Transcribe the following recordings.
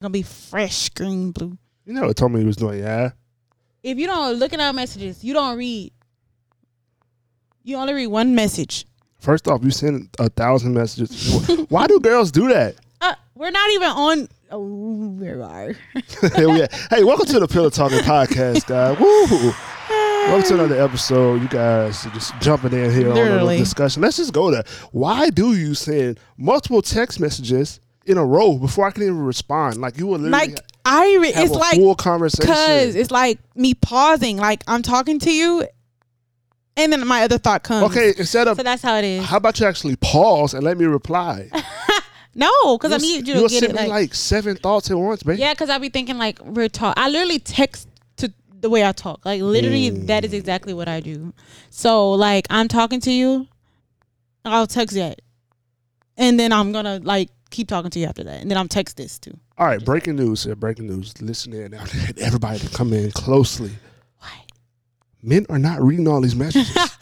gonna be fresh green blue. You never told me he was doing yeah. If you don't look at our messages, you don't read. You only read one message. First off, you send a thousand messages. Why do girls do that? Uh, we're not even on. Oh, we are. hey, welcome to the Pillow Talking Podcast, guys. Woo! Welcome to another episode. You guys are just jumping in here on a discussion. Let's just go there. Why do you send multiple text messages in a row before I can even respond? Like you would literally Like I, re- have it's a like full conversation. Cause it's like me pausing, like I'm talking to you, and then my other thought comes. okay, instead of so that's how it is. how about you actually pause and let me reply? No, because I need you to get it. me Like, like seven thoughts at once, baby. yeah, because I be thinking like we're talk. I literally text to the way I talk. Like literally, Mm. that is exactly what I do. So like I'm talking to you, I'll text that, and then I'm gonna like keep talking to you after that, and then I'm text this too. All right, breaking news here. Breaking news. Listen in now. Everybody to come in closely. Why? Men are not reading all these messages.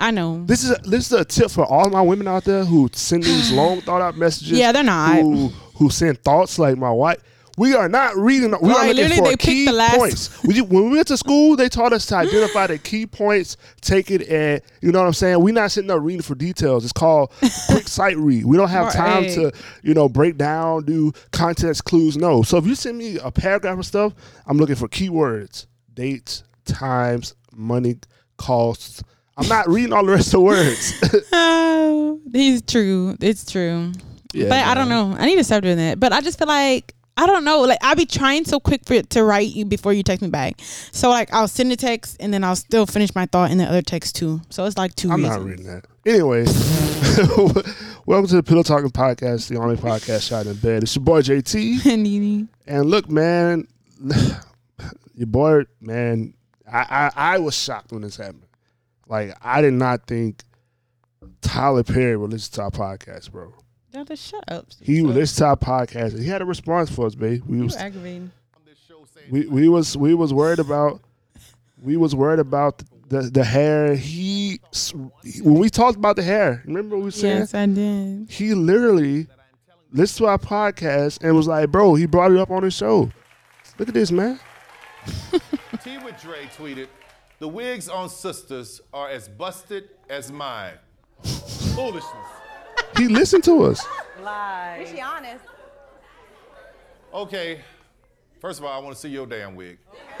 I know. this is a, this is a tip for all my women out there who send these long thought out messages. Yeah, they're not. Who who send thoughts like my wife. We are not reading. We are looking for key points. We, when we went to school, they taught us to identify the key points, take it, and you know what I'm saying. We're not sitting there reading for details. It's called quick sight read. We don't have time Right. to you know break down, do context clues. No. So if you send me a paragraph of stuff, I'm looking for keywords, dates, times, money, costs. I'm not reading all the rest of the words. Oh, he's true. It's true. Yeah, but I don't know. I need to stop doing that. But I just feel like I don't know. Like I be trying so quick for it to write you before you text me back. So like I'll send a text and then I'll still finish my thought in the other text too. So it's like 2 I'm reasons. not reading that. Anyway, welcome to the Pillow Talking Podcast, the only podcast shot in bed. It's your boy JT. and Nene. And look, man, your boy, man, I, I, I was shocked when this happened. Like, I did not think Tyler Perry would listen to our podcast, bro. Y'all just shut up. He would listen to our podcast, he had a response for us, babe. We You was aggravating. we, we was we was worried about we was worried about the the hair. He when we talked about the hair, remember what we said? Yes, I did. he literally listened to our podcast and was like, bro, he brought it up on his show. Look at this, man. T with Dre tweeted, the wigs on sisters are as busted as mine. Foolishness. He listened to us. Lies. Is she honest? Okay, first of all, I want to see your damn wig.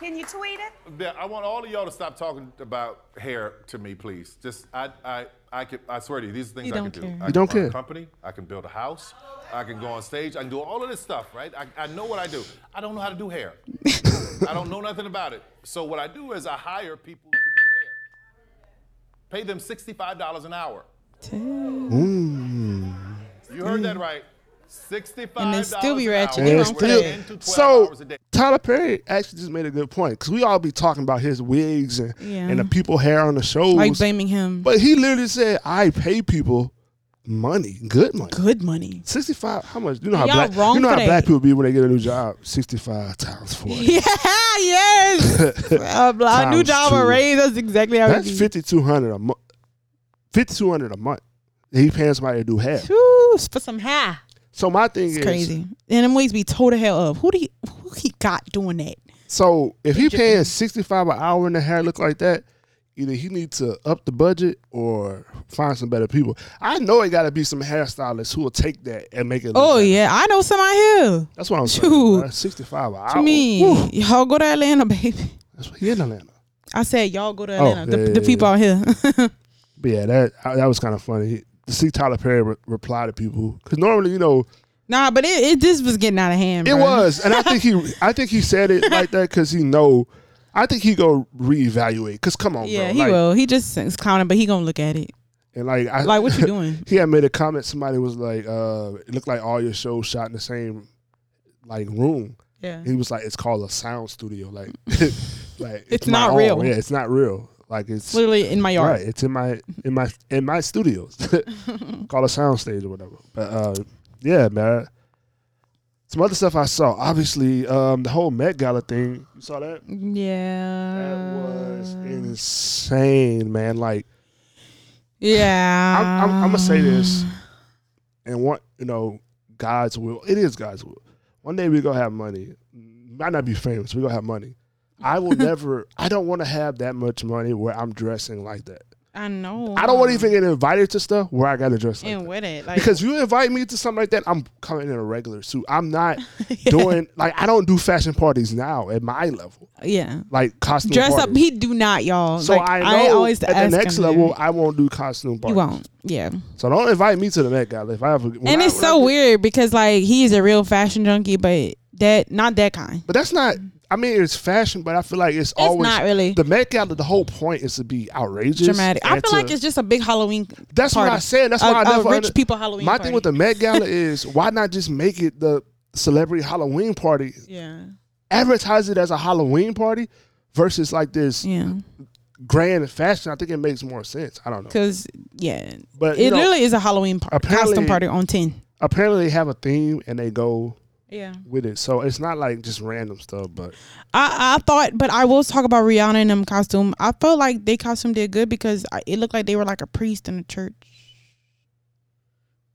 Can you tweet it? But I want all of y'all to stop talking about hair to me, please. Just I I I can I swear to you, these are things You I don't can do. care. I You can don't run a care. company. I can build a house. I can go on stage. I can do all of this stuff, right? I, I know what I do. I don't know how to do hair. I don't know nothing about it. So what I do is I hire people to do hair. Pay them sixty-five dollars an hour. Mm. You heard that mm. right. Sixty-five And they still be ratchet. And They it's wrong for still- so Tyler Perry actually just made a good point because we all be talking about his wigs and, Yeah. and the people hair on the shows. Like blaming him. but he literally said, I pay people money, good money. Good money. 65, how much? You know how Y'all black, wrong you know how that. black people be when they get a new job? 65 times 40. Yeah, yes. a, a new Times job, two. a raise. That's exactly how That's it is. 5200 a month. 5200 a month. He paying somebody to do hair. Whew, for some hair. So my thing It's is crazy. And them wigs be told the hell up. Who do he, who he got doing that? So if he paying sixty five an hour and the hair look like that, either he needs to up the budget or find some better people. I know it got to be some hairstylists who will take that and make it. Look Oh better. yeah, I know somebody here. that's what I'm saying. Shoot. Sixty five an To hour. me, y'all go to Atlanta, baby. That's what he in Atlanta. I said y'all go to Oh, Atlanta. yeah, the, the yeah, people out here. But yeah, that that was kind of funny to see Tyler Perry re- reply to people because normally you know nah, but it, it this was getting out of hand. it bruh. was, and I think he I think he said it like that because he know. I think he go reevaluate because come on, Yeah, bro. he like, will. He just is clowning, but he gonna look at it. And like, I, Like, what you doing? he had made a comment. Somebody was like, uh, "It looked like all your shows shot in the same like room." Yeah. He was like, "It's called a sound studio." Like, like It's my not own. real. Yeah, it's not real. Like it's Literally in my yard. right. It's in my in my in my studios, called a sound stage or whatever. But uh, yeah, man. Some other stuff I saw. Obviously, um, the whole Met Gala thing. You saw that? Yeah. That was insane, man. Like Yeah. I'm, I'm, I'm gonna say this, and what you know, God's will. It is God's will. One day we gonna have money. Might not be famous. We gonna have money. I will never. I don't want to have that much money where I'm dressing like that. I know. I don't want to um, even get invited to stuff where I gotta dress like and that. with it like Because you invite me to something like that, I'm coming in a regular suit. I'm not doing like I don't do fashion parties now at my level, yeah. like costume Dress up. He do not, y'all. so Like, I know always at the next level. I won't do costume parties. You won't. Yeah. So don't invite me to the Met Gala if I ever. and I- it's I so weird because like he's a real fashion junkie, but that not that kind. But that's not. I mean, it's fashion, but I feel like it's, always not really. the Met Gala. The whole point is to be outrageous, Dramatic. I feel to- like it's just a big Halloween. That's what. I said. That's a, why I never. rich under- people Halloween. My party. thing with the Met Gala is why not just make it the celebrity Halloween party? yeah, Advertise it as a Halloween party versus like this yeah, grand fashion. I think it makes more sense. I don't know, because yeah, but it know, literally is a Halloween par- costume party on ten. apparently they have a theme and they go Yeah, with it. So it's not like just random stuff. But I I thought, but I will talk about Rihanna in them costume. I felt like they costume did good because I, it looked like they were like a priest in a church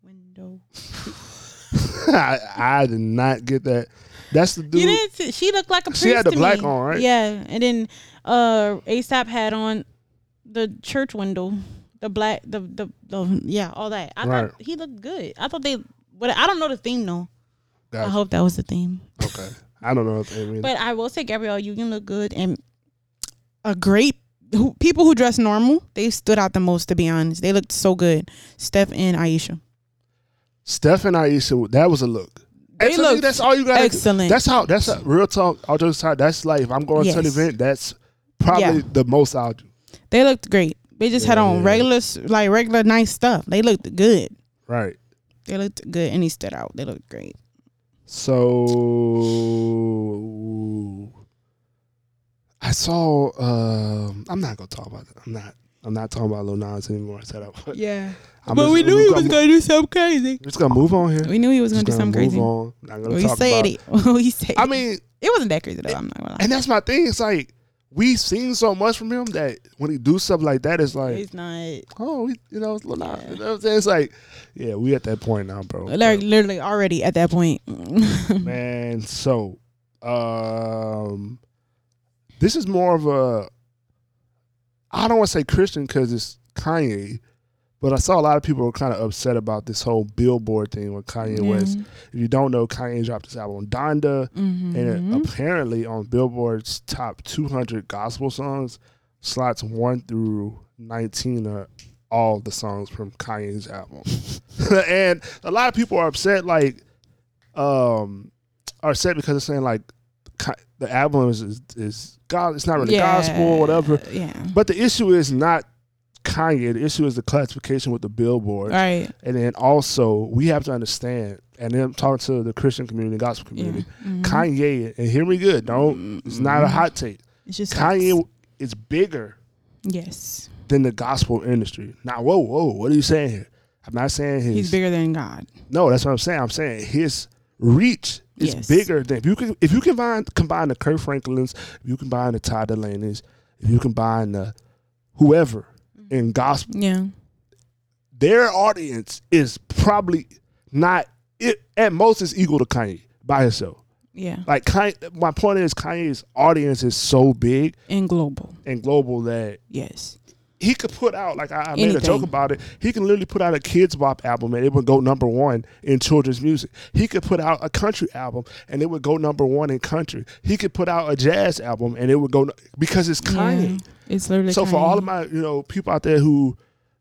window. I, I did not get that. That's the dude. You didn't. See, she looked like a priest. She had the black me. on, right? Yeah, and then uh ASAP had on the church window, the black, the the, the yeah, all that. I Right. thought he looked good. I thought they, but I don't know the theme though. I hope that was the theme. Okay. I don't know. If, I mean, But I will say, Gabrielle, you can look good and a great. Who, people who dress normal, they stood out the most. To be honest, they looked so good. Steph and Ayesha. Steph and Ayesha, that was a look. They And to looked that's all you got. excellent. That's how. That's a, real talk. All jokes aside, that's like if I'm going to an event, that's probably Yeah. the most I'll do. They looked great. They just had on regular, like regular nice stuff. They looked good. Right. They looked good, and he stood out. They looked great. So I saw. Um, I'm not gonna talk about that. I'm not. I'm not talking about Lil Nas anymore. Set up. Yeah, I'm but just- we knew he was mo- gonna do something crazy. We're just gonna move on here. We knew he was gonna Just do something crazy. on. Not gonna We talk said about. it. we said. I mean, it wasn't that crazy though. I'm not gonna lie. and that's my thing. It's like we've seen so much from him that when he do stuff like that, it's like, he's not. oh, we, you know, it's Lil Nas. You know what I'm saying? It's like, yeah, we at that point now, bro. Like literally already at that point. man. So, um, this is more of a. I don't want to say Christian because it's Kanye, but I saw a lot of people were kind of upset about this whole Billboard thing with Kanye West. If you don't know, Kanye dropped this album Donda, Mm-hmm. and it apparently on Billboard's top 200 gospel songs, slots one through 19 are all the songs from Kanye's album. and a lot of people are upset, like, um, are upset because they're saying like the album is is, is God. It's not really gospel or whatever. Yeah. But the issue is not Kanye. The issue is the classification with the Billboard. Right. And then also we have to understand, and then I'm talking to the Christian community, gospel Yeah. community. Mhm. Kanye, and hear me good, don't. It's not a hot take. It's just Kanye facts. is bigger Yes. than the gospel industry. Now, whoa, whoa, what are you saying here? I'm not saying his. He's bigger than God. No, that's what I'm saying. I'm saying his reach is Yes. bigger than if you can if you can combine combine the Kirk Franklins, if you combine the Ty Delaney's, if you combine the whoever in gospel, Yeah. their audience is probably not it at most is equal to Kanye by himself. Yeah. Like Kanye, my point is Kanye's audience is so big And global. and global that Yes. he could put out like I, I made a joke about it. He can literally put out a Kidz Bop album and it would go number one in children's music. He could put out a country album and it would go number one in country. He could put out a jazz album and it would go because it's Kanye. Yeah. It's literally So for all of my you know people out there who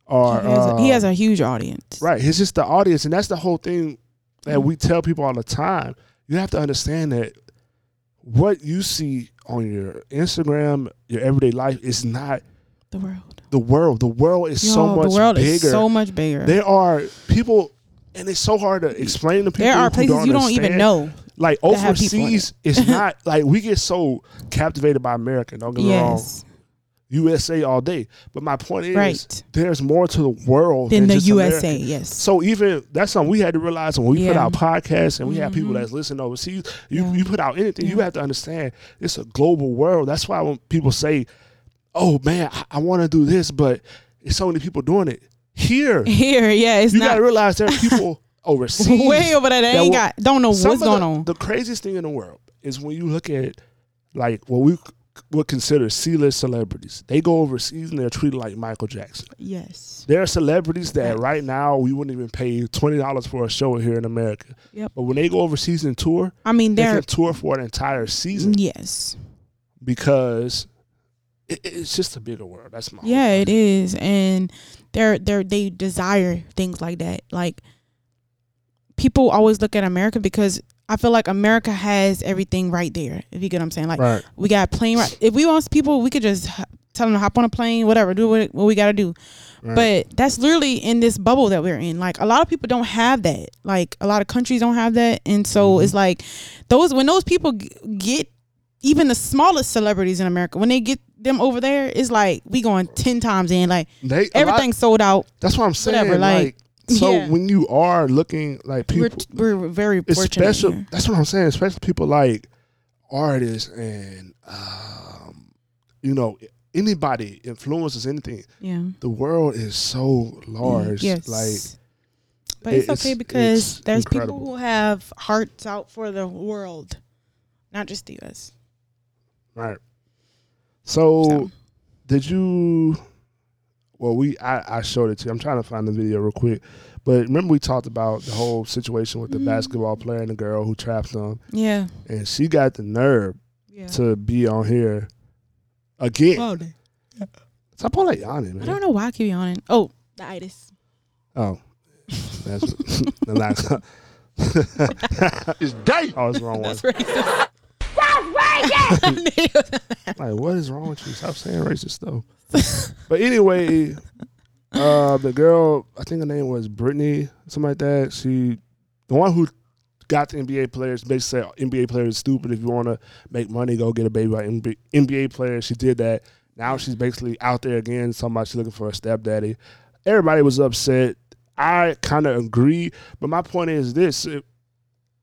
are he has, a, he uh, has a huge audience. right, it's just the audience and that's the whole thing that we tell people all the time. You have to understand that what you see on your Instagram, your everyday life is not The world. the world. The world is so Yo, much the world bigger. is so much bigger. there are people, and it's so hard to explain to people. there are places you don't even know. Like overseas, it's not like we get so captivated by America. Don't get me wrong, Yes. USA all day. But my point is, Right. there's more to the world Than than the USA. America. Yes. So even that's something we had to realize when we put out podcasts and we have people mm-hmm. that's listening overseas. You Yeah. you put out anything, you have to understand it's a global world. That's why when people say, "Oh man, I, I want to do this," but it's so many people doing it here. Here, yeah, it's you not. gotta realize there are people overseas. way over there. They ain't will- got don't know what's going the, on. The craziest thing in the world is when you look at like what we would consider C-list celebrities. They go overseas and they're treated like Michael Jackson. yes. There are celebrities that Facts. right now we wouldn't even pay twenty dollars for a show here in America. Yep. But when they go overseas and tour, I mean, they they're can tour for an entire season yes. because it, it's just a bigger world. That's my Yeah, it is, and they're they're they desire things like that. Like people always look at America because I feel like America has everything right there. If you get what I'm saying, like Right. we got plane right. If we want people, we could just tell them to hop on a plane, whatever, do what, what we got to do. Right. But that's literally in this bubble that we're in. Like a lot of people don't have that. Like a lot of countries don't have that, and so Mm-hmm. it's like those when those people g- get even the smallest celebrities in America when they get them over there, it's like we going ten times in. Like They, a lot- everything's sold out. that's what I'm saying. whatever, like, like, so yeah. when you are looking like people, we're we're very special. here. That's what I'm saying. Especially people like artists and um, you know anybody influences anything. Yeah. The world is so large. Yes. Like but it's, it's- okay because it's there's incredible. people who have hearts out for the world, not just the U.S. right. So, So. did you? Well, we I, I showed it to you. I'm trying to find the video real quick. But remember we talked about the whole situation with the Mm-hmm. basketball player and the girl who trapped them, Yeah. and she got the nerve Yeah. to be on here again. All day. Stop all that yawning, man. I don't know why I keep yawning. Oh, the itis. Oh, that's the last. it's day. Oh, it's the wrong one. That's racist. Like, what is wrong with you? Stop saying racist stuff. but anyway, uh, the girl, I think her name was Brittany, something like that. She, the one who got the NBA players, basically said NBA players is stupid. If you want to make money, go get a baby by NBA, NBA player. She did that. Now she's basically out there again. Somebody she's looking for a stepdaddy. Everybody was upset. I kind of agree, but my point is this: if-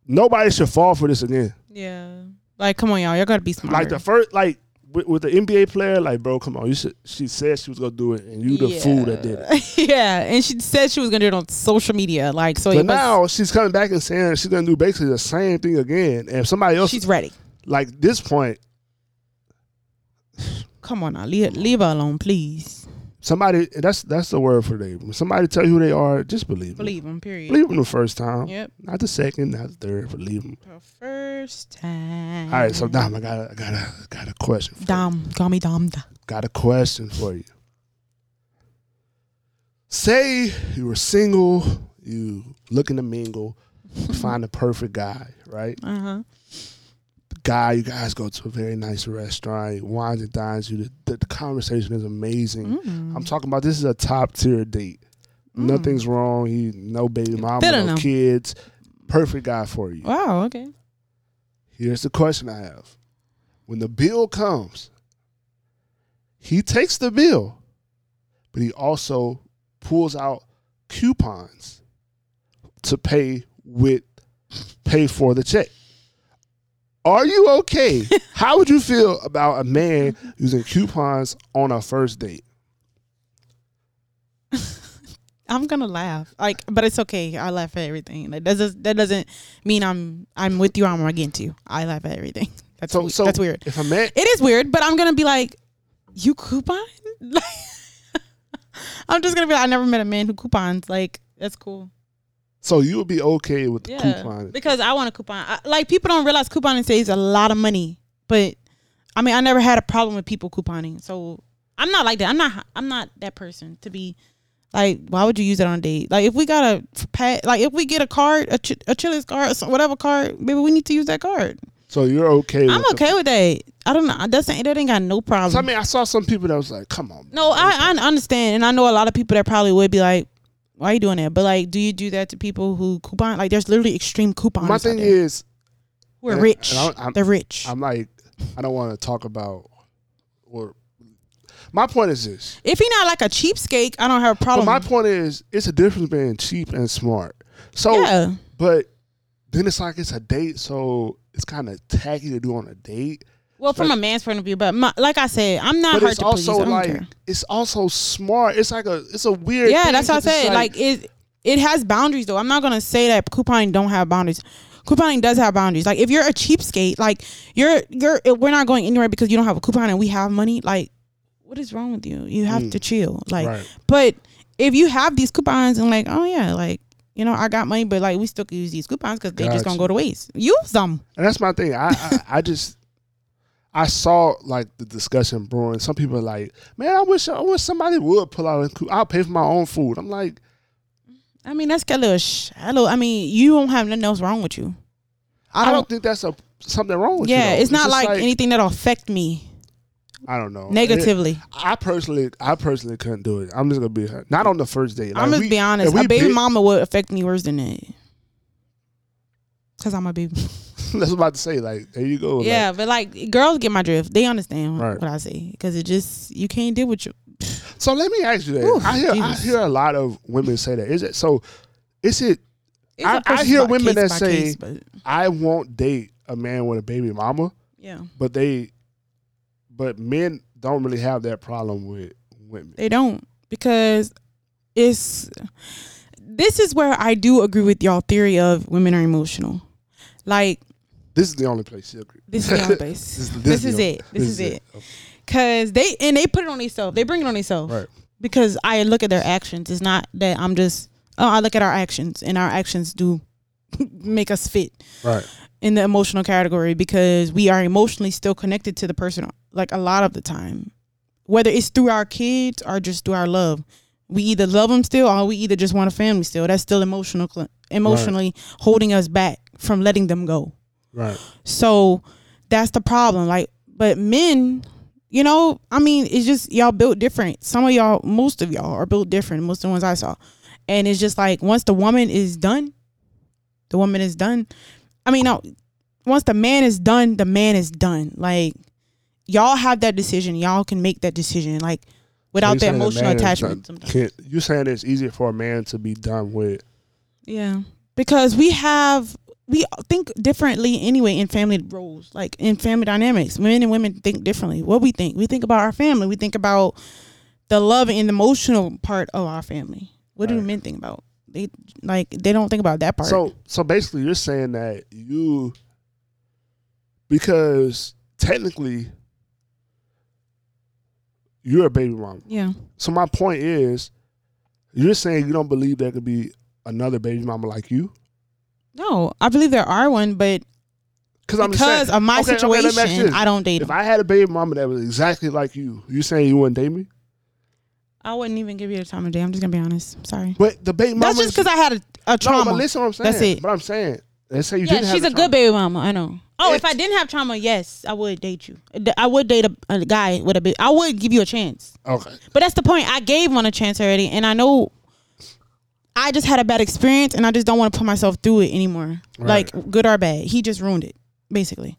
nobody should fall for this again. yeah. Like, come on, y'all. Y'all gotta be smart. Like the first, like with, with the NBA player, like bro, come on, you should. She said she was gonna do it, and you the fool that did it. yeah, and she said she was gonna do it on social media. Like, so But was- now she's coming back and saying she's gonna do basically the same thing again. And somebody else, she's ready. like this point, Come on now, leave, leave her alone, please. Somebody that's that's the word for them. When somebody tell you who they are, just believe them. Believe him. Period. Believe them the first time, Yep. not the second, not the third. Believe them. The first time. All right, so Dom, I got a, I got a got a question. For you. Dom, call me Dom. Got a question for you. Say you were single, you looking to mingle, find the perfect guy, right? Uh huh. Guy, you guys go to a very nice restaurant, he wines and dines you. The, the, the conversation is amazing. Mm. I'm talking about this is a top tier date. Nothing's wrong. He no baby mama, no him. kids. Perfect guy for you. Wow. Okay. Here's the question I have. When the bill comes, he takes the bill, but he also pulls out coupons to pay with pay for the check. Are you okay? How would you feel about a man using coupons on a first date? I'm gonna laugh. Like, but it's okay. I laugh at everything. Like, that doesn't that doesn't mean I'm I'm with you. I'm against you. I laugh at everything. That's So, we- so that's weird. If a man, It is weird, but I'm gonna be like, you coupon? I'm just gonna be. like, I never met a man who coupons. Like, that's cool. So you would be okay with the Yeah, coupon? because I want a coupon. I, like people don't realize couponing saves a lot of money, but I mean, I never had a problem with people couponing. So I'm not like that. I'm not. I'm not that person to be like. Why would you use it on a date? Like if we got a pat, like if we get a card, a, ch- a Chili's card, or whatever card, maybe we need to use that card. So you're okay? I'm with the- okay with that. I don't know. That's that ain't got no problem. So, I mean, I saw some people that was like, "Come on." No, I, I understand, and I know a lot of people that probably would be like, "Why are you doing that?" But like, do you do that to people who coupon? Like, there's literally extreme coupons. My thing is, we're rich. and I'm- They're rich. I'm like, I don't want to talk about. Or my point is this. if he not like a cheapskate, I don't have a But problem. my point is, it's a difference between cheap and smart. So, yeah, but then it's like it's a date, so it's kind of tacky to do on a date. Well, from a man's point of view, but my, like I said, I'm not But hard it's to please. also don't like it's also smart. It's like a it's a weird. Yeah, that's what I said. Like, it, it has boundaries though. I'm not gonna say that couponing don't have boundaries. Couponing does have boundaries. Like if you're a cheapskate, like you're you're we're not going anywhere because you don't have a coupon and we have money. Like, what is wrong with you? You have to chill. Like, Mm. Right. but if you have these coupons and like, oh yeah, like you know, I got money, but like we still can use these coupons because they just gonna go to waste. Use them. And that's my thing. I, I I just I saw like the discussion brewing. Some people are like, man, I wish I wish somebody would pull out. And, I'll pay for my own food. I'm like, I mean, that's got a little shallow. I mean, you don't have nothing else wrong with you. I don't, oh. think that's a something wrong with you. Yeah, though. it's not just like, anything that'll affect me I don't know negatively. I personally, I personally couldn't do it. I'm just gonna be not on the first date. I'm Like, just we- be honest. A baby big- mama would affect me worse than that. Cause I'm a baby. That's what I'm about to say. Like, there you go. Like, yeah, but like girls get my drift. They understand Right. what I say because it just you can't deal with you. So let me ask you that. Ooh, I hear I hear a lot of women say that. Is it so? Is it? I- I hear women that say- case, I won't date a man with a baby mama, yeah, but they, but men don't really have that problem with women. they don't because it's. This is where I do agree with y'all theory of women are emotional. Like This is the only place you agree. this is the only place. This, this, is the- it. This, is, it. Cause they and they put it on themselves. They bring it on themselves. Right. Because I look at their actions. It's not that I'm just. Oh, I look at our actions, and our actions do make us fit Right. in the emotional category because we are emotionally still connected to the person. Like a lot of the time, whether it's through our kids or just through our love, we either love them still or we either just want a family still. That's still emotional, emotionally holding us back from letting them go. Right. So that's the problem. Like, but men, you know, I mean, it's just y'all built different. Some of y'all, most of y'all are built different. Most of the ones I saw, and it's just like once the woman is done, the woman is done. I mean, no, once the man is done, the man is done. Like y'all have that decision. Y'all can make that decision. Like without So the you're saying a emotional attachment. Can't, you saying it's easier for a man to be done with? Yeah, because we have we think differently anyway in family roles, like in family dynamics. Men and women think differently. What we think, we think about our family. We think about the love and emotional part of our family. What do Right. men think about? They like they don't think about that part. So so basically, you're saying that you because technically you're a baby mama. yeah, So my point is, you're saying you don't believe there could be another baby mama like you? no, I believe there are one, but Because I'm because saying, of my okay, okay, let me ask you situation, this. I don't date If them. I had a baby mama that was exactly like you, you saying you wouldn't date me? I wouldn't even give you the time of day. I'm just gonna be honest. I'm sorry. But the baby mama That's just because I had a, a trauma. No, but listen, what I'm saying. That's it. But I'm saying, let's say you yeah, didn't have she's the a good baby mama. I know. Oh, if I didn't have trauma, yes, I would date you. I would date a, a guy with a big. I would give you a chance. Okay. But that's the point. I gave one a chance already, and I know I just had a bad experience, and I just don't want to put myself through it anymore. Right. Like good or bad, he just ruined it, basically.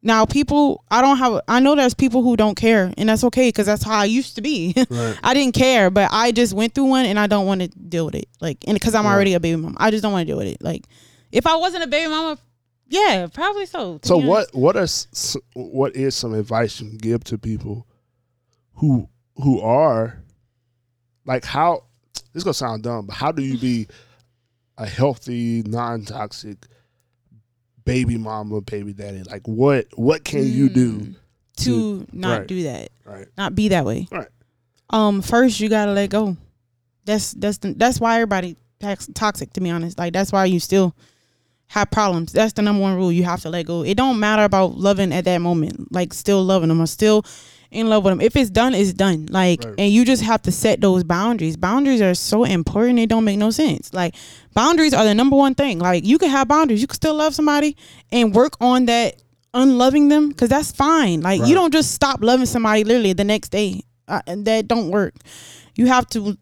Now, people, I don't have. I know there's people who don't care, and that's okay because that's how I used to be. Right. I didn't care, but I just went through one, and I don't want to deal with it. Like, and because I'm Right. already a baby mom, I just don't want to deal with it. Like, if I wasn't a baby mama, yeah, probably so. So be honest. what? What is? What is some advice you can give to people who who are like how? This gonna sound dumb, but how do you be a healthy, non toxic baby mama, baby daddy? Like what? What can you do? to not right. do that? Right. not be that way. Right. Um, first you gotta let go. That's that's the, that's why everybody toxic. To be honest, like that's why you still have problems. That's the number one rule. You have to let go. It don't matter about loving at that moment. Like still loving them or still in love with them. If it's done, it's done. Like, Right. and you just have to set those boundaries. Boundaries are so important. They don't make no sense. Like, boundaries are the number one thing. Like, you can have boundaries. You can still love somebody and work on that unloving them because that's fine. Like, Right. you don't just stop loving somebody literally the next day. Uh, and that don't work. You have to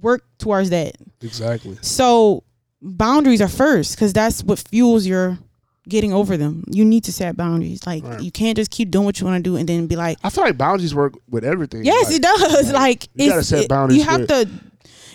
work towards that. Exactly. So boundaries are first because that's what fuels your getting over them. You need to set boundaries. Like Right. you can't just keep doing what you want to do and then be like, I feel like boundaries work with everything. yes, Like, it does. like, you gotta it's, set it- boundaries you have to.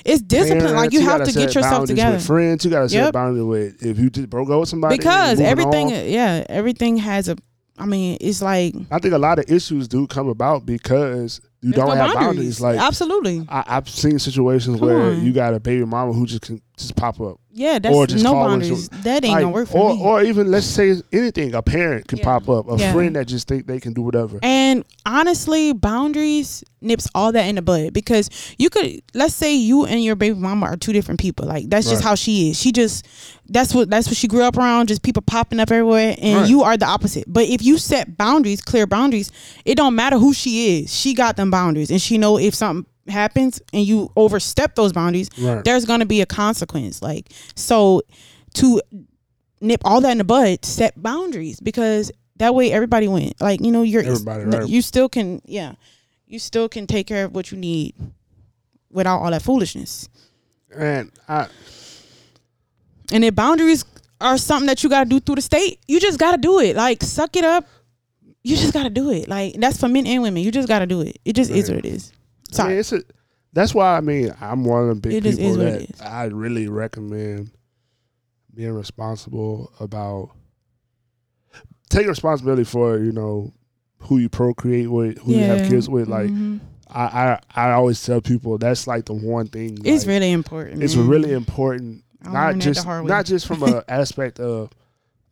It's discipline. like parents, you have gotta get yourself together. With friends, you gotta set Yep. boundaries with if you just broke up with somebody. because everything, on. yeah, everything has a. I mean, it's like I think a lot of issues do come about because you There's don't no have boundaries. Like absolutely. I, I've seen situations Come where on. you got a baby mama who just can just pop up, Yeah, that's or just no boundaries. your- That ain't Like, gonna work for or, me. Or even let's say anything, a parent can Yeah. pop up, a Yeah. friend that just think they can do whatever. And honestly, boundaries nips all that in the bud because you could let's say you and your baby mama are two different people. Like that's just how she is. She just that's what that's what she grew up around, just people popping up everywhere and Right. you are the opposite. But if you set boundaries, clear boundaries, it don't matter who she is. She got them boundaries and she know if something happens and you overstep those boundaries, Right. there's going to be a consequence. Like so to nip all that in the bud, set boundaries because that way everybody win. Like you know, you're Everybody, right. you still can yeah, you still can take care of what you need without all that foolishness. And I, And if boundaries are something that you got to do through the state, you just got to do it. Like suck it up. You just got to do it. Like that's for men and women. You just got to do it. It just is what it is. I mean, it's a, that's why I mean I'm one of the big It people is what that it is. I really recommend being responsible about taking responsibility for you know who you procreate with, who you have kids with. Like Mhm. I, I, I always tell people that's like the one thing. it's like, really important. it's man. really important. Not learned that the just not just from a aspect of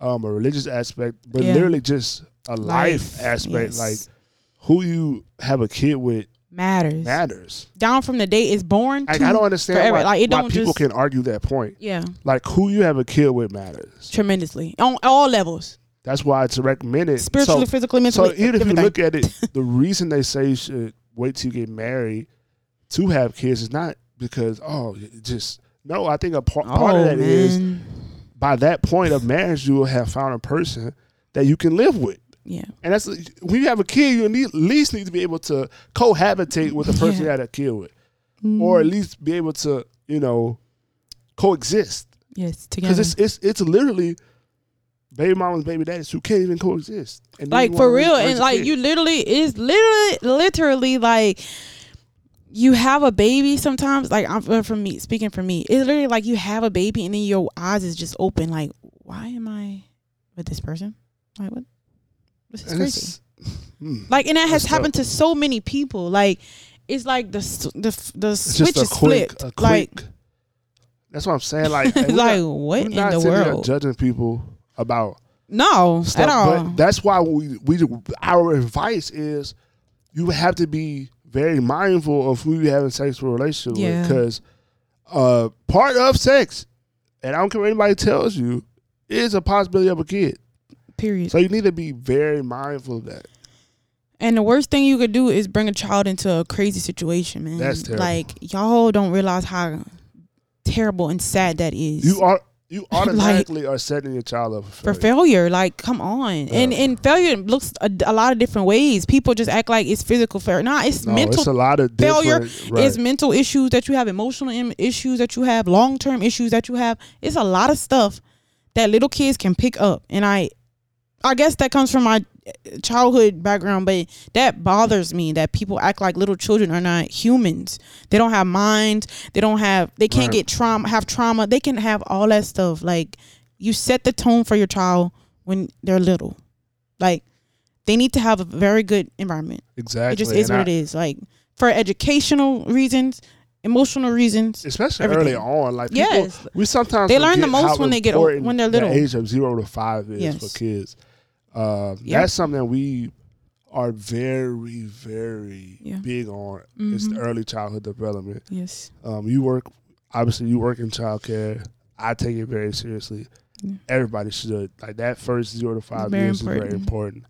um a religious aspect, but Yeah. literally just a life, aspect. yes. Like who you have a kid with matters. matters. Down from the day it's born. Like to I don't understand forever. why, Like, it why don't people just- can argue that point. Yeah, Like who you have a kid with matters. tremendously on all levels, That's why it's recommended. spiritually, so, physically, mentally. so even if you look at it, the reason they say you should wait till you get married to have kids is not because oh just no. I think a part, part of Oh, that is man. by that point of marriage you will have found a person that you can live with. Yeah, And that's when you have a kid, you need, at least need to be able to cohabitate with the person you Yeah. had a kid with, or at least be able to, you know, coexist. yes, together. Because it's it's it's literally baby mamas, baby daddies who can't even coexist. And like for real and like kid. you literally is literally literally like you have a baby sometimes like I'm uh, from me speaking for me it's literally like you have a baby and then your eyes is just open like why am I with this person like what this is And crazy hmm. like and that has happened to so many people like it's like the the the It's switch is quick, flipped like that's what I'm saying. Like, like not- what in not the world judging people about no stuff, at all but that's why we we our advice is you have to be very mindful of who you having sexual relationship Yeah. with because uh, part of sex, and I don't care what anybody tells you, is a possibility of a kid. Period So you need to be very mindful of that. And the worst thing you could do is bring a child into a crazy situation, man. That's terrible. Like y'all don't realize how terrible and sad that is. You are you automatically are setting your child up for for failure. Like, come on. And Yeah. and failure looks a, a lot of different ways. People just act like it's physical failure. Nah, it's No, mental. it's a lot of failure different. Right. It's mental issues that you have, emotional issues that you have, long term issues that you have. It's a lot of stuff that little kids can pick up. And I, I guess that comes from my childhood background, but that bothers me that people act like little children are not humans. They don't have minds. They don't have. They can't Right. get trauma. Have trauma. They can have all that stuff. Like you set the tone for your child when they're little. Like they need to have a very good environment. exactly. It just is And what I- it is. Like for educational reasons, emotional reasons. especially everything. early on. Like people, Yes. we sometimes They learn the most when they get old- when they're little. the age of zero to five is Yes. for kids. Uh, Yep. That's something that we are very, very Yeah. big on. It's the early childhood development. Yes. Um, you work, obviously, you work in childcare. I take it very seriously. Yeah. Everybody should like that first zero to five Very years is very important. important.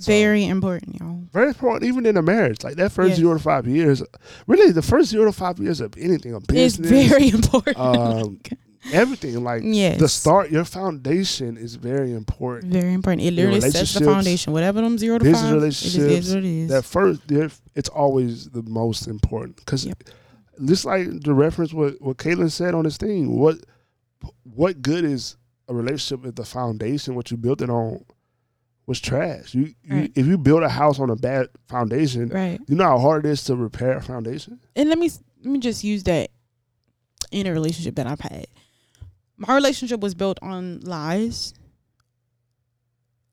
So- Very important, y'all. Very important, even in a marriage. Like that first Yes. zero to five years, really, the first zero to five years of anything, a It's business, very important. um, everything. Like yes. the start, your foundation is very important. Very important. It literally sets the foundation. Whatever them zero to business five. It relationships, is what it is. That first, it's always the most important because Yep. just like the reference what what Caitlin said on this thing, what what good is a relationship if the foundation, what you built it on, was trash? You, you if you build a house on a bad foundation, right. you know how hard it is to repair a foundation. And let me let me just use that in a relationship that I've had. My relationship was built on lies.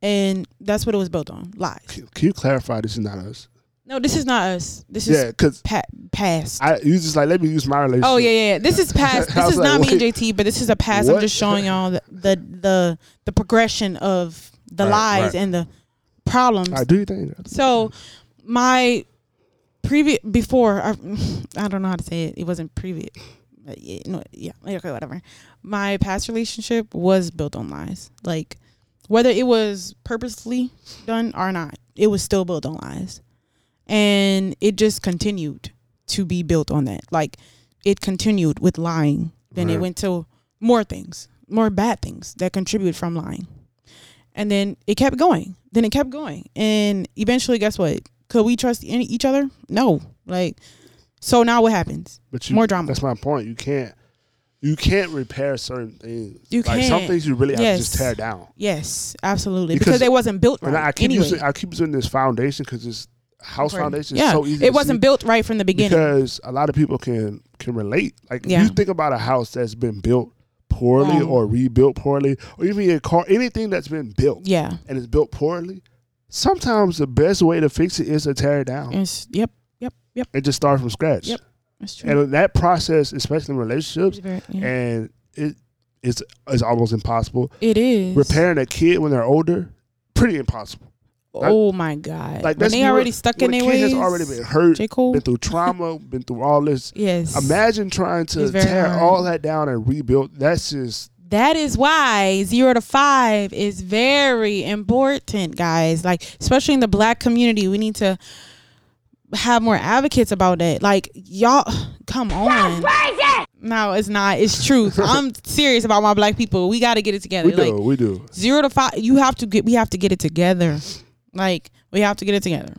And that's what it was built on. Lies. Can, can you clarify this is not us? No, this is not us. This is Yeah, is because pa- past. I you just like let me use my relationship. Oh yeah, yeah. This is past. This is like, not me and JT, but this is a past. I'm just showing y'all the the the, the progression of the Right, lies right. and the problems. I do you think? So my previous before I, I don't know how to say it. It wasn't previous. Yeah, yeah, okay, whatever. My past relationship was built on lies. Like whether it was purposely done or not, it was still built on lies, and it just continued to be built on that. Like it continued with lying. Then it went to more things, more bad things that contribute from lying. And then it kept going. Then it kept going. And eventually, guess what? Could we trust any, each other? No. Like, so now what happens? But you, More drama. That's my point. You can't you can't repair certain things. You like can't. Some things you really have to just tear down. Yes, absolutely. Because- Because, they wasn't built right. And I keep anyway. using I keep using this foundation because this house Important. foundation yeah. is so easy. It wasn't built right from the beginning. because a lot of people can can relate. Like Yeah. if you think about a house that's been built poorly or rebuilt poorly, or even a car, anything that's been built yeah. and it's built poorly. Sometimes the best way to fix it is to tear it down It's, yep. Yep. And just start from scratch. Yep. That's true. And that process, especially in relationships, very- yeah. and it it's it's almost impossible. it is. Repairing a kid when they're older, pretty impossible. Oh my God. Like when they more- already stuck in their ways. has already been hurt, J. Cole. been through trauma, been through all this. Yes. Imagine trying to tear hard. all that down and rebuild. That's just That is why zero to five is very important, guys. Like, especially in the black community, we need to have more advocates about that. Like, y'all, come on. No, it's not. It's truth. I'm serious about my black people. We got to get it together. we do, we do. zero to five, you have to get. We have to get it together. Like, we have to get it together.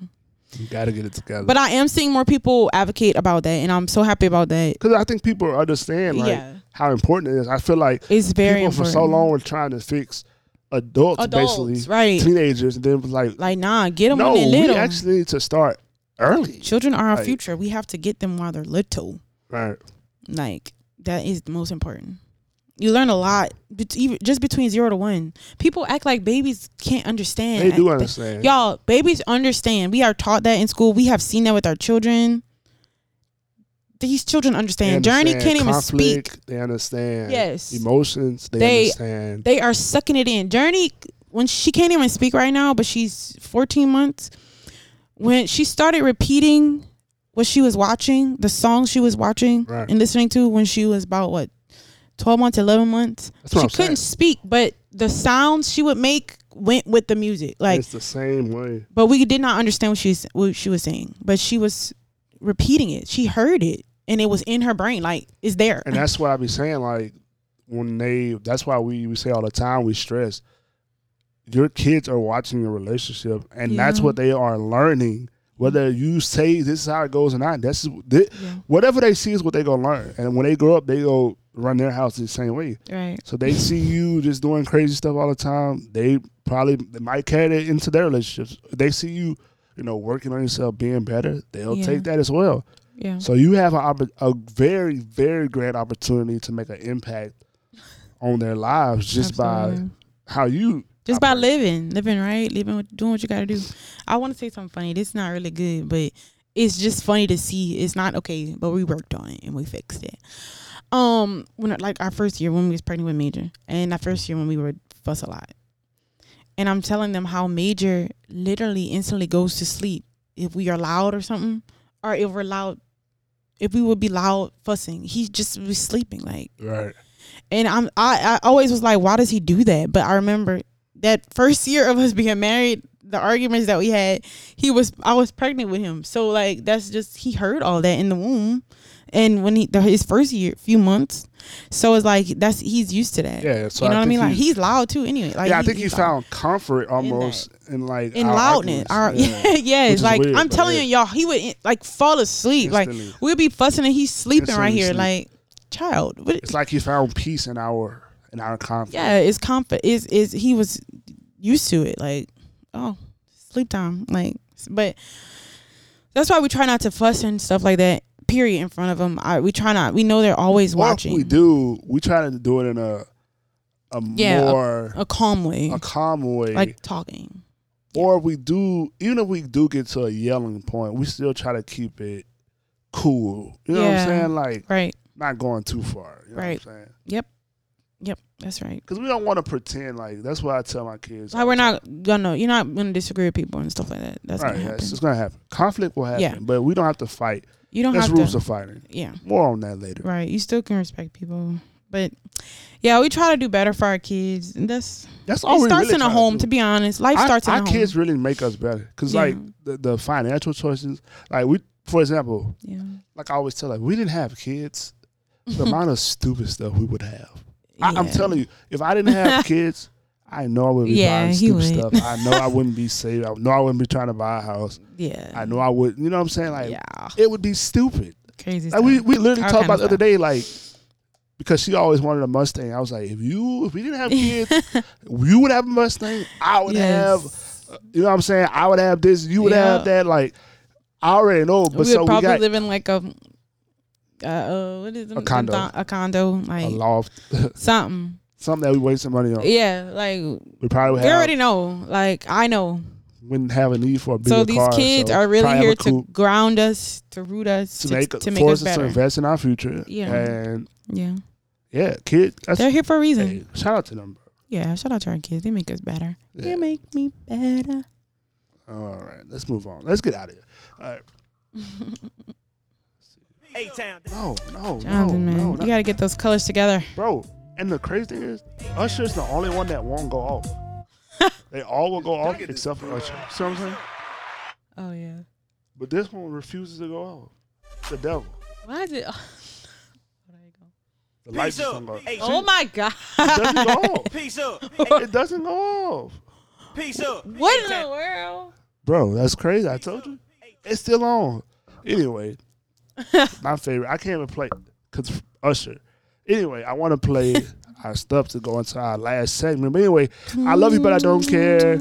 You got to get it together. But I am seeing more people advocate about that, and I'm so happy about that. because I think people understand like Yeah. how important it is. I feel like It's very people important. for so long were trying to fix adults, Adults, basically, right. teenagers, and then it was like, Like, nah, get them no, when they're we actually need to start early. Children are our Like- future. We have to get them while they're little. Right. Like that is the most important. You learn a lot, even just between zero to one. People act like babies can't understand. They do understand. Y'all, babies understand. We are taught that in school. We have seen that with our children. These children They understand. Journey can't even speak. They understand. Yes. Emotions. They, They- understand. They are sucking it in. Journey, when she can't even speak right now, but she's 14 months. When she started repeating what she was watching, the songs she was watching Right. and listening to when she was about what 12 months, 11 months. She I'm couldn't saying. speak, but the sounds she would make went with the music. Like, it's the same way. but we did not understand what she was, what she was saying. But she was repeating it. She heard it, and it was in her brain. Like, it's there. And that's what I be saying. Like when they, that's why we, we say all the time. We stress your kids are watching your relationship, and that's what they are learning. Whether mm-hmm. you say this is how it goes or not, that's thi- Yeah. whatever they see is what they gonna learn. And when they grow up, they go run their house the same way. right. So they see you just doing crazy stuff all the time. They probably they might carry that into their relationships. They see you, you know, working on yourself, being better. They'll Yeah. take that as well. Yeah. So you have a, a very, very great opportunity to make an impact on their lives just by how you Just by living, living right, living, with- doing what you got to do. I want to say something funny. This is not really good, but it's just funny to see. It's not okay, but we worked on it and we fixed it. Um, when like our first year when we was pregnant with Major, and that first year when we were fuss a lot, and I'm telling them how Major literally instantly goes to sleep if we are loud or something, or if we're loud, if we would be loud fussing, he just was sleeping like. Right. And I'm I, I always was like, why does he do that? But I remember that first year of us being married, the arguments that we had, he was I was pregnant with him. So like that's just he heard all that in the womb. And when he the, his first year, few months, so it's like that's he's used to that. Yeah. So you know what I mean? Like he's loud too. Anyway, like yeah, I think he loud. found comfort almost in, like in our loudness. Our, Yeah. yes, Which is like weird, I'm telling yeah. you, y'all, he would like fall asleep. Instantly. Like we'll be fussing and he's sleeping right here. sleep. Like child, what, It's like he found peace in our in our conflict. yeah, it's comfort. Is is he was used to it? Like, oh, sleep time. Like, but that's why we try not to fuss and stuff like that. Period. In front of them, I we try not. We know they're always if watching. we do, we try to do it in a a Yeah, more a calm way, a, calm way. like talking. Or if we do, even if we do get to a yelling point, we still try to keep it cool. You know what I'm saying? Like Right. not going too far. You know Right. what I'm saying? Yep. Yep. That's right. Because we don't want to pretend like that's what I tell my kids. Like we're not gonna. You're not gonna disagree with people and stuff like that. That's right. gonna happen. it's, it's gonna happen. Conflict will happen, Yeah. but we don't have to fight. you don't There's have rules to. of fighting. Yeah. More on that later. Right. You still can respect people, but yeah, we try to do better for our kids, and that's That's all it starts really in a home. do. To be honest, life Our- starts in our a home. Our kids really make us better because Yeah. like the, the financial choices like we for example Yeah. like i always tell like we didn't have kids the amount of stupid stuff we would have I, i'm Yeah. telling you if i didn't have kids i know i would be Yeah, buying stupid stuff i know i wouldn't be safe i know i wouldn't be trying to buy a house Yeah. i know i would you know what i'm saying like yeah. it would be stupid Crazy. like we, stuff. we literally All talked about the other day like because she always wanted a Mustang. I was like, if you if we didn't have kids, you would have a Mustang. I would have you know what I'm saying? I would have this, you would have that. Like, I already know, but we so would we probably got live in like a. Uh, uh, what is them- A condo. th- a condo, like a loft, something. something that we waste some money on. Yeah, like We probably have, already know. Like I know. wouldn't have a need for a bigger So these car, kids so are really here to ground us, to root us, to to, make to make force us us better. to invest in our future. Yeah. and Yeah, yeah, kids, they're here for a reason. hey, shout out to them, bro. Yeah, shout out to our kids. They make us better. Yeah. They make me better. All right, let's move on. Let's get out of here. All right. A-Town. No, no, Jonathan, no, man, no, you not- got to get those colors together. bro. And the crazy thing is, Usher's the only one that won't go off. they all will go off except for Usher. See what I'm saying? Oh yeah. But this one refuses to go off. The devil. Why is it? The lights Peace just up. don't go. Hey, Oh my god! It doesn't go off. Peace up. It doesn't go off. Peace up. What in the world? Bro, that's crazy. I told you. It's still on. Anyway, my favorite. I can't even play because Usher. Anyway, I want to play our stuff to go into our last segment. But anyway, I love you, but I don't care.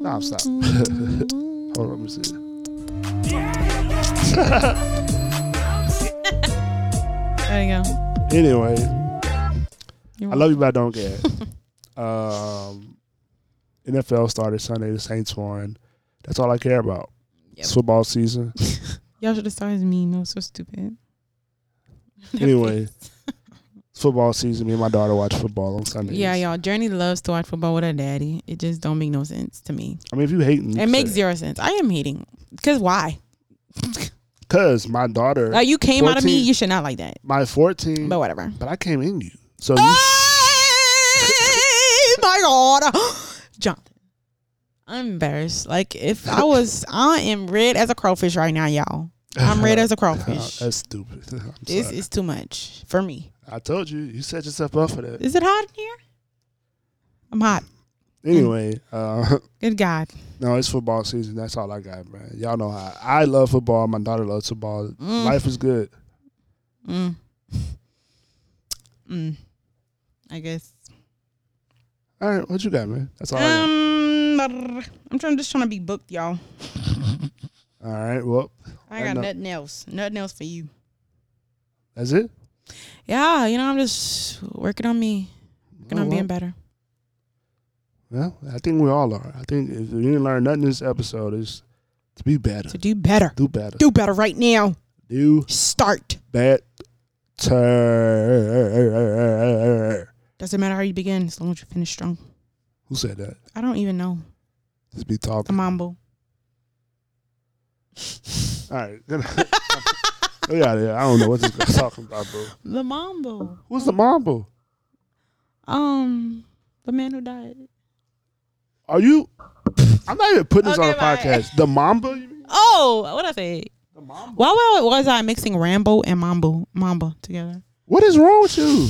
No, stop. Hold on, let me see. There you go. Anyway, I love you, but I don't care. um, NFL started Sunday. The Saints won. That's all I care about. Yep. It's football season. Y'all should have started me. No, so stupid. Anyway, football season. Me and my daughter watch football on Sundays. Yeah, y'all. Journey loves to watch football with her daddy. It just don't make no sense to me. I mean, if you hating, It makes zero sense. I am hating. Cause why? Because my daughter, Like you came out of me, you should not like that. my 14, But whatever. but I came in you. So oh you, Hey, my God, Jonathan. I'm embarrassed. Like if I was, I am red as a crawfish right now, y'all. I'm red as a crawfish. that's stupid. This is too much for me. I told you. You set yourself up for that. Is it hot in here? I'm hot. Anyway, uh, Good God. no, it's football season. That's all I got, man. Y'all know how I love football. My daughter loves football. Mm. Life is good. Mm. Mm. I guess. All right, what you got, man? That's all I got. I'm trying, just trying to be booked, y'all. All right, well, I I got nothing else. Nothing else for you. that's it. Yeah, you know, I'm just working on me, working Oh, on well. being better. Well, I think we all are. I think if you didn't learn nothing this episode is to be better, To do better. do better, Do better right now. do Start. better. Doesn't matter how you begin, as long as you finish strong. Who said that? I don't even know. Just be talking. mambo. All right. Get out of here. I don't know what this guy's talking about, bro. The mambo. Who's the mambo? Um, the man who died. Are you? I'm not even putting this on Okay, the bye. podcast. The Mamba? You mean? Oh, what I say? The Mamba. Why wa- was I mixing Rambo and Mambo Mamba together? What is wrong with you?